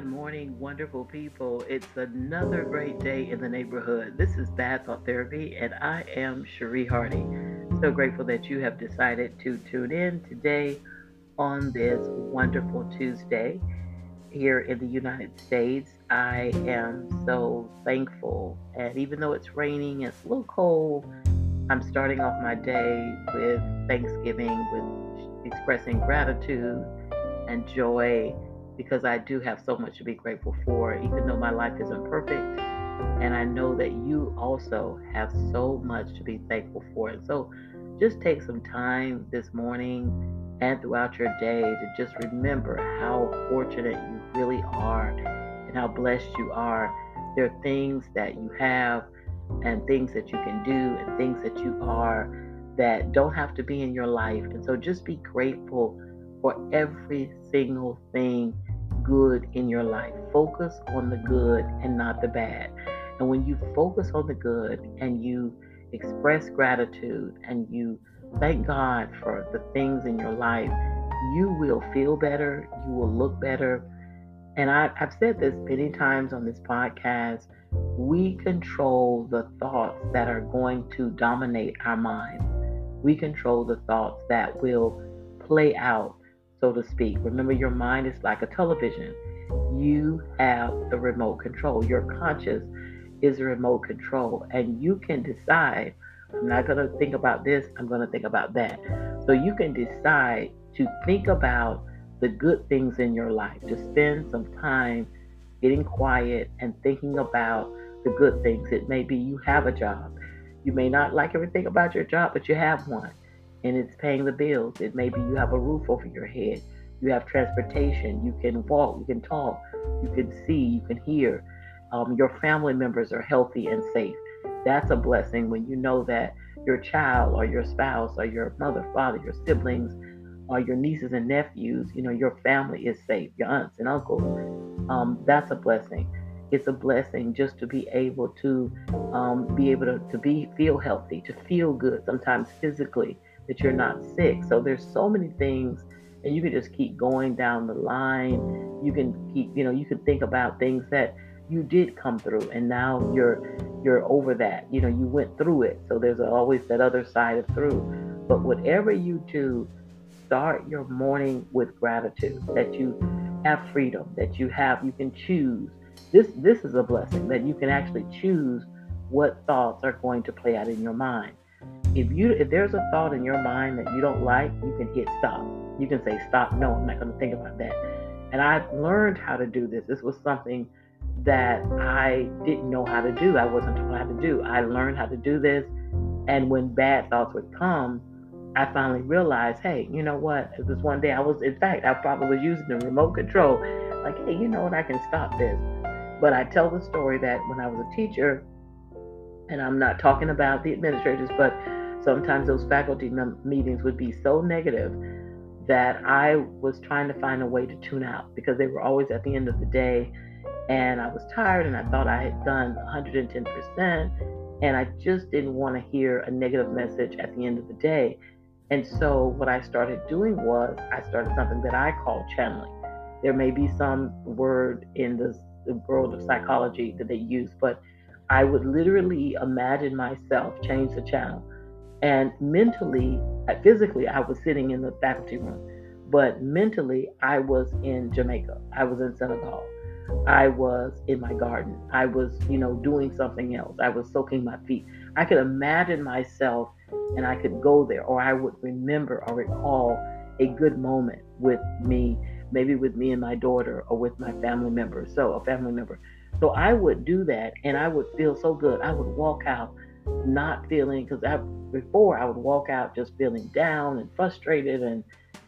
Good morning, wonderful people. It's another great day in the neighborhood. This is Bad Thought Therapy, and I am Cherie Hardy. So grateful that you have decided to tune in today on this wonderful Tuesday here in the United States. I am so thankful, and even though it's raining, it's a little cold. I'm starting off my day with Thanksgiving, with expressing gratitude and joy because I do have so much to be grateful for, even though my life isn't perfect. And I know that you also have so much to be thankful for. And so just take some time this morning and throughout your day to just remember how fortunate you really are and how blessed you are. There are things that you have and things that you can do and things that you are that don't have to be in your life. And so just be grateful for every single thing good in your life. Focus on the good and not the bad. And when you focus on the good and you express gratitude and you thank God for the things in your life, you will feel better, you will look better. And I, have said this many times on this podcast we control the thoughts that are going to dominate our minds. We control the thoughts that will play out so to speak. Remember, your mind is like a television. You have the remote control. Your conscious is a remote control, and you can decide. I'm not going to think about this, I'm going to think about that. So you can decide to think about the good things in your life, to spend some time getting quiet and thinking about the good things. It may be you have a job. You may not like everything about your job, but you have one and it's paying the bills. It may be you have a roof over your head, you have transportation, you can walk, you can talk, you can see, you can hear. Um, your family members are healthy and safe. That's a blessing when you know that your child or your spouse or your mother, father, your siblings, or your nieces and nephews, you know, your family is safe, your aunts and uncles. Um, that's a blessing. It's a blessing just to be able to um, be able to, to be feel healthy, to feel good, sometimes physically that you're not sick. So there's so many things and you can just keep going down the line. You can keep, you know, you can think about things that you did come through and now you're you're over that. You know, you went through it. So there's always that other side of through. But whatever you do, start your morning with gratitude that you have freedom, that you have you can choose. This this is a blessing that you can actually choose what thoughts are going to play out in your mind if you if there's a thought in your mind that you don't like, you can hit stop. You can say stop. No, I'm not going to think about that. And I've learned how to do this. This was something that I didn't know how to do. I wasn't taught how to do. I learned how to do this, and when bad thoughts would come, I finally realized, hey, you know what? This one day I was, in fact, I probably was using the remote control, like, hey, you know what? I can stop this. But I tell the story that when I was a teacher, and I'm not talking about the administrators, but sometimes those faculty meetings would be so negative that I was trying to find a way to tune out because they were always at the end of the day and I was tired and I thought I had done 110% and I just didn't want to hear a negative message at the end of the day. And so what I started doing was I started something that I call channeling. There may be some word in the, the world of psychology that they use, but I would literally imagine myself change the channel. And mentally, uh, physically, I was sitting in the faculty room, but mentally, I was in Jamaica. I was in Senegal. I was in my garden. I was, you know, doing something else. I was soaking my feet. I could imagine myself and I could go there, or I would remember or recall a good moment with me, maybe with me and my daughter, or with my family member. So, a family member. So I would do that and I would feel so good. I would walk out not feeling, because I before I would walk out just feeling down and frustrated and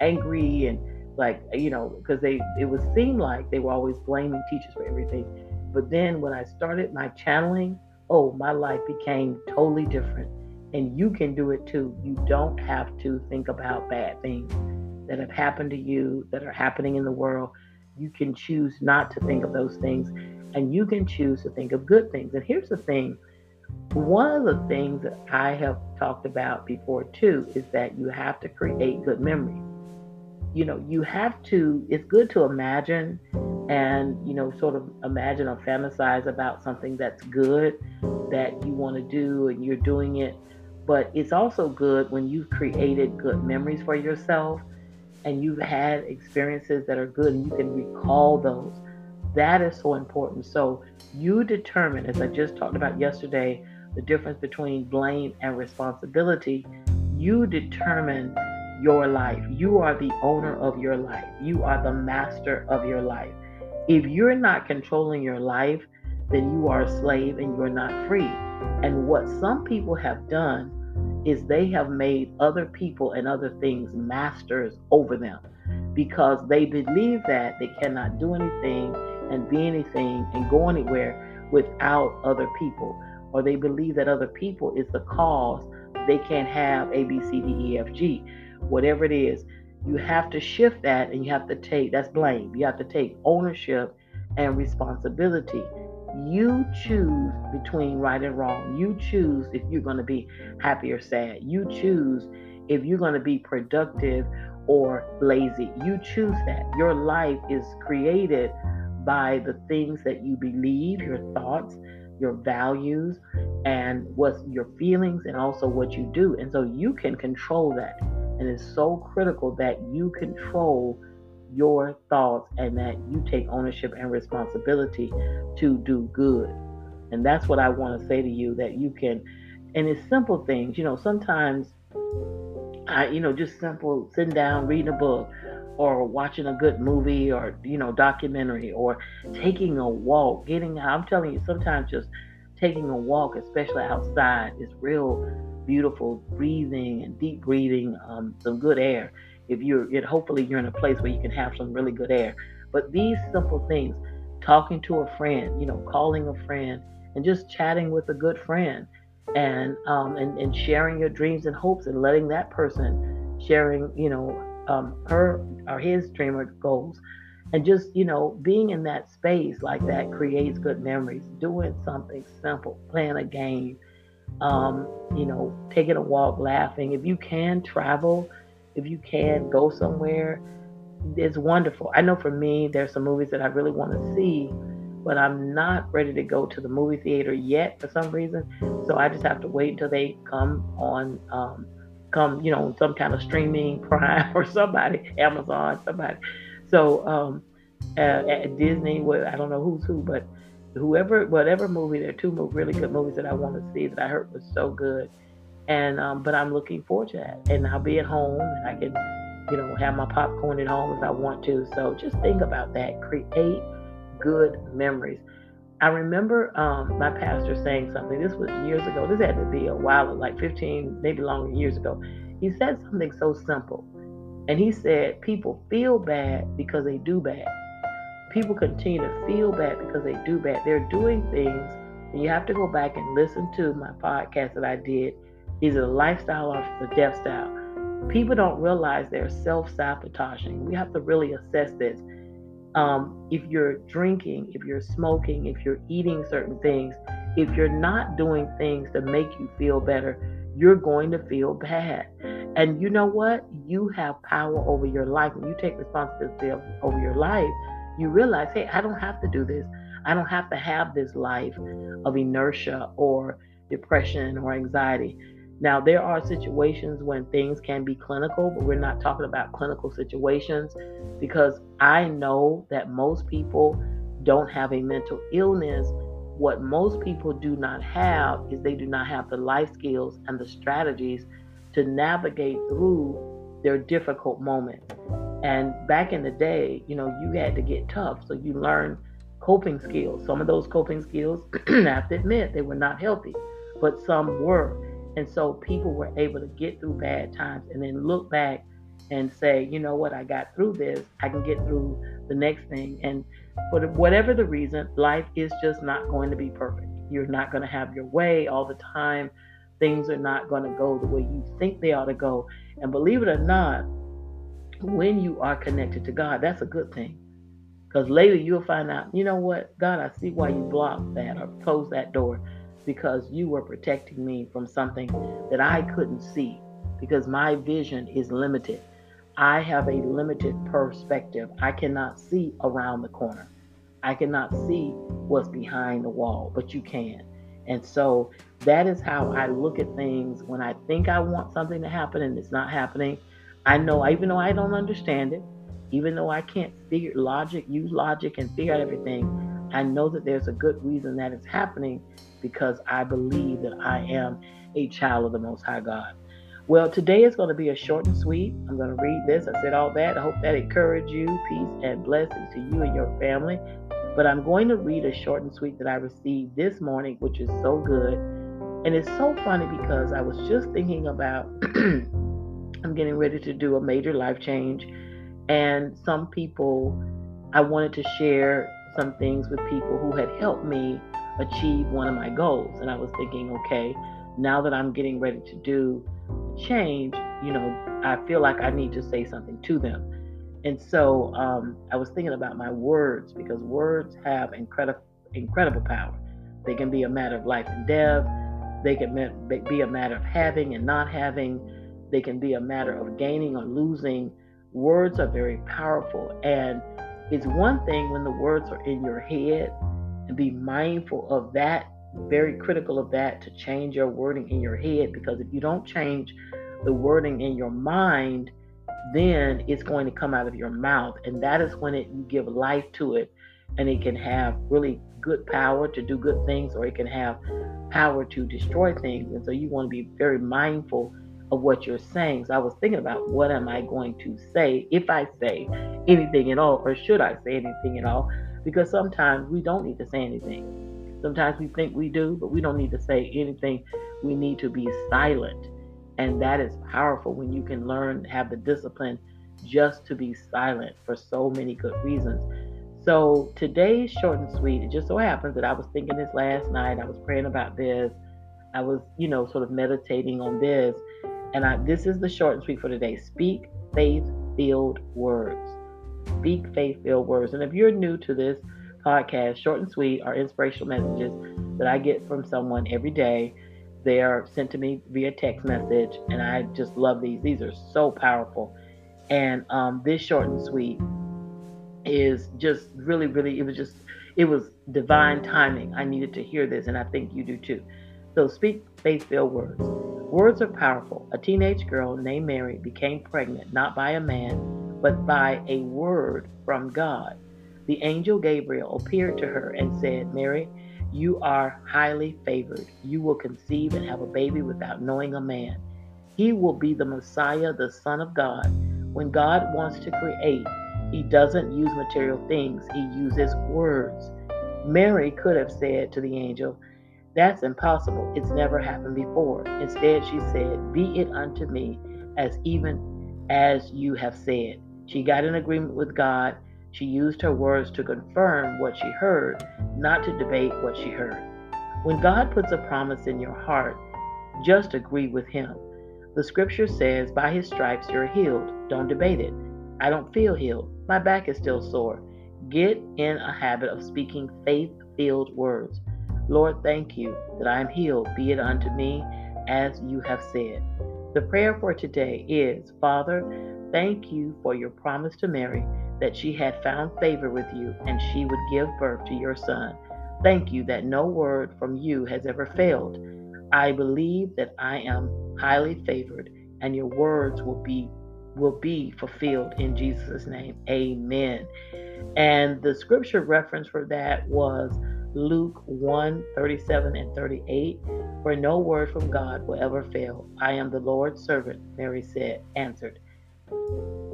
angry and like, you know, because they, it would seem like they were always blaming teachers for everything. But then when I started my channeling, oh, my life became totally different. And you can do it too. You don't have to think about bad things that have happened to you, that are happening in the world. You can choose not to think of those things and you can choose to think of good things. And here's the thing one of the things that I have talked about before too is that you have to create good memories. You know, you have to, it's good to imagine, and you know sort of imagine or fantasize about something that's good that you want to do and you're doing it but it's also good when you've created good memories for yourself and you've had experiences that are good and you can recall those that is so important. So you determine as i just talked about yesterday the difference between blame and responsibility. You determine your life. You are the owner of your life. You are the master of your life. If you're not controlling your life, then you are a slave and you're not free. And what some people have done is they have made other people and other things masters over them because they believe that they cannot do anything and be anything and go anywhere without other people. Or they believe that other people is the cause they can't have A, B, C, D, E, F, G. Whatever it is, you have to shift that and you have to take that's blame. You have to take ownership and responsibility. You choose between right and wrong. You choose if you're going to be happy or sad. You choose if you're going to be productive or lazy. You choose that. Your life is created by the things that you believe, your thoughts, your values, and what's your feelings, and also what you do. And so you can control that. And it's so critical that you control your thoughts and that you take ownership and responsibility to do good. And that's what I want to say to you that you can, and it's simple things. You know, sometimes I, you know, just simple sitting down, reading a book or watching a good movie or, you know, documentary or taking a walk, getting, I'm telling you, sometimes just taking a walk, especially outside, is real beautiful breathing and deep breathing, um, some good air. If you're, it, hopefully you're in a place where you can have some really good air. But these simple things, talking to a friend, you know, calling a friend, and just chatting with a good friend, and um, and and sharing your dreams and hopes, and letting that person sharing, you know, um, her or his dream or goals, and just you know being in that space like that creates good memories. Doing something simple, playing a game, um, you know, taking a walk, laughing. If you can travel, if you can go somewhere, it's wonderful. I know for me, there's some movies that I really want to see, but I'm not ready to go to the movie theater yet for some reason. So I just have to wait until they come on, um, come, you know, some kind of streaming prime or somebody, Amazon, somebody. So um, uh, at Disney, well, I don't know who's who, but whoever, whatever movie, there are two really good movies that I want to see that I heard was so good. And, um, but I'm looking forward to that. And I'll be at home and I can, you know, have my popcorn at home if I want to. So just think about that. Create good memories. I remember um, my pastor saying something. This was years ago. This had to be a while, like 15, maybe longer years ago. He said something so simple. And he said, People feel bad because they do bad people continue to feel bad because they do bad. They're doing things, and you have to go back and listen to my podcast that I did. It a lifestyle or the death style? People don't realize they're self sabotaging. We have to really assess this. Um, if you're drinking, if you're smoking, if you're eating certain things, if you're not doing things to make you feel better, you're going to feel bad. And you know what? You have power over your life. When you take responsibility over your life, you realize, hey, I don't have to do this. I don't have to have this life of inertia or depression or anxiety. Now, there are situations when things can be clinical, but we're not talking about clinical situations because I know that most people don't have a mental illness. What most people do not have is they do not have the life skills and the strategies to navigate through their difficult moments. And back in the day, you know, you had to get tough. So you learned coping skills. Some of those coping skills, I have to admit, they were not healthy, but some were. And so people were able to get through bad times and then look back and say, you know what, I got through this. I can get through the next thing. And for whatever the reason, life is just not going to be perfect. You're not going to have your way all the time. Things are not going to go the way you think they ought to go. And believe it or not, when you are connected to God, that's a good thing. Because later you'll find out, you know what, God, I see why you blocked that or closed that door because you were protecting me from something that I couldn't see because my vision is limited. I have a limited perspective. I cannot see around the corner. I cannot see what's behind the wall, but you can. And so that is how I look at things when I think I want something to happen and it's not happening. I know, even though I don't understand it, even though I can't figure logic, use logic and figure out everything, I know that there's a good reason that it's happening because I believe that I am a child of the Most High God. Well, today is going to be a short and sweet. I'm going to read this. I said all that. I hope that encouraged you. Peace and blessings to you and your family. But I'm going to read a short and sweet that I received this morning, which is so good. And it's so funny because I was just thinking about I'm getting ready to do a major life change. And some people, I wanted to share some things with people who had helped me achieve one of my goals. And I was thinking, okay, now that I'm getting ready to do change, you know, I feel like I need to say something to them. And so um, I was thinking about my words because words have incredible incredible power. They can be a matter of life and death. They can be a matter of having and not having. They can be a matter of gaining or losing. Words are very powerful. And it's one thing when the words are in your head and be mindful of that very critical of that to change your wording in your head because if you don't change the wording in your mind, then it's going to come out of your mouth. And that is when it you give life to it and it can have really good power to do good things or it can have power to destroy things. And so you want to be very mindful of what you're saying. So I was thinking about what am I going to say if I say anything at all, or should I say anything at all? Because sometimes we don't need to say anything. Sometimes we think we do, but we don't need to say anything. We need to be silent. And that is powerful when you can learn, have the discipline just to be silent for so many good reasons. So today's short and sweet. It just so happens that I was thinking this last night. I was praying about this. I was, you know, sort of meditating on this. And I, this is the short and sweet for today. Speak faith filled words. Speak faith filled words. And if you're new to this, podcast, short and sweet, are inspirational messages that I get from someone every day. They are sent to me via text message, and I just love these. These are so powerful. And um, this short and sweet is just really, really, it was just, it was divine timing. I needed to hear this, and I think you do too. So speak faith filled words. Words are powerful. A teenage girl named Mary became pregnant not by a man, but by a word from God the angel Gabriel appeared to her and said, Mary, you are highly favored. You will conceive and have a baby without knowing a man. He will be the Messiah, the Son of God. When God wants to create, he doesn't use material things, he uses words. Mary could have said to the angel, That's impossible. It's never happened before. Instead, she said, Be it unto me as even as you have said. She got in agreement with God she used her words to confirm what she heard, not to debate what she heard. When God puts a promise in your heart, just agree with Him. The scripture says, By His stripes you're healed. Don't debate it. I don't feel healed. My back is still sore. Get in a habit of speaking faith filled words. Lord, thank you that I am healed. Be it unto me as you have said. The prayer for today is Father, thank you for your promise to Mary that she had found favor with you and she would give birth to your son. Thank you that no word from you has ever failed. I believe that I am highly favored and your words will be will be fulfilled in Jesus' name. Amen. And the scripture reference for that was Luke 1 37 and 38, For no word from God will ever fail. I am the Lord's servant, Mary said, answered.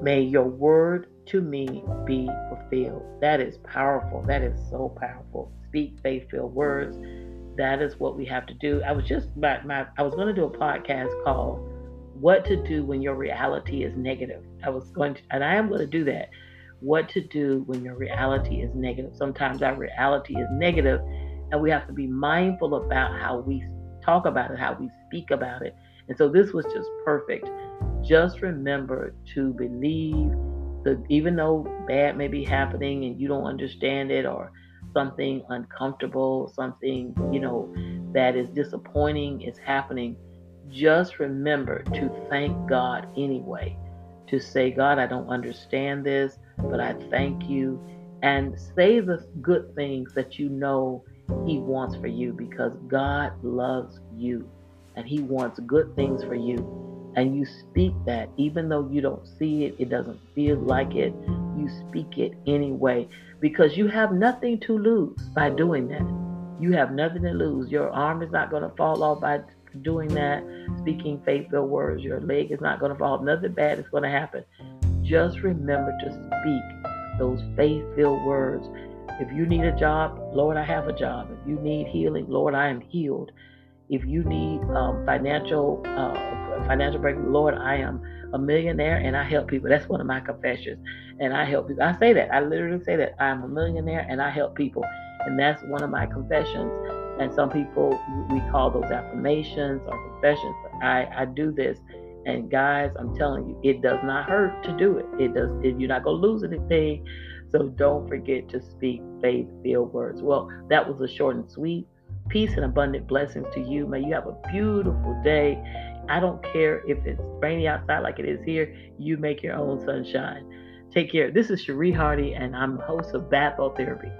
May your word to me be fulfilled. That is powerful. That is so powerful. Speak faith filled words. That is what we have to do. I was just my, my I was going to do a podcast called What to Do When Your Reality is Negative. I was going to, and I am going to do that. What to do when your reality is negative. Sometimes our reality is negative, and we have to be mindful about how we talk about it, how we speak about it. And so this was just perfect just remember to believe that even though bad may be happening and you don't understand it or something uncomfortable, something, you know, that is disappointing is happening, just remember to thank God anyway. To say, God, I don't understand this, but I thank you and say the good things that you know He wants for you because God loves you and He wants good things for you. And you speak that, even though you don't see it, it doesn't feel like it, you speak it anyway because you have nothing to lose by doing that. You have nothing to lose. Your arm is not going to fall off by doing that, speaking faithful words. Your leg is not going to fall. Nothing bad is going to happen. Just remember to speak those faith filled words. If you need a job, Lord, I have a job. If you need healing, Lord, I am healed. If you need um, financial uh, financial breakthrough, Lord, I am a millionaire and I help people. That's one of my confessions. And I help people. I say that. I literally say that. I'm a millionaire and I help people. And that's one of my confessions. And some people, we call those affirmations or confessions. I, I do this and guys, I'm telling you, it does not hurt to do it. It does. It, you're not gonna lose anything. So don't forget to speak faith-filled words. Well, that was a short and sweet. Peace and abundant blessings to you. May you have a beautiful day. I don't care if it's rainy outside like it is here. You make your own sunshine. Take care. This is Cherie Hardy, and I'm host of Bath Therapy.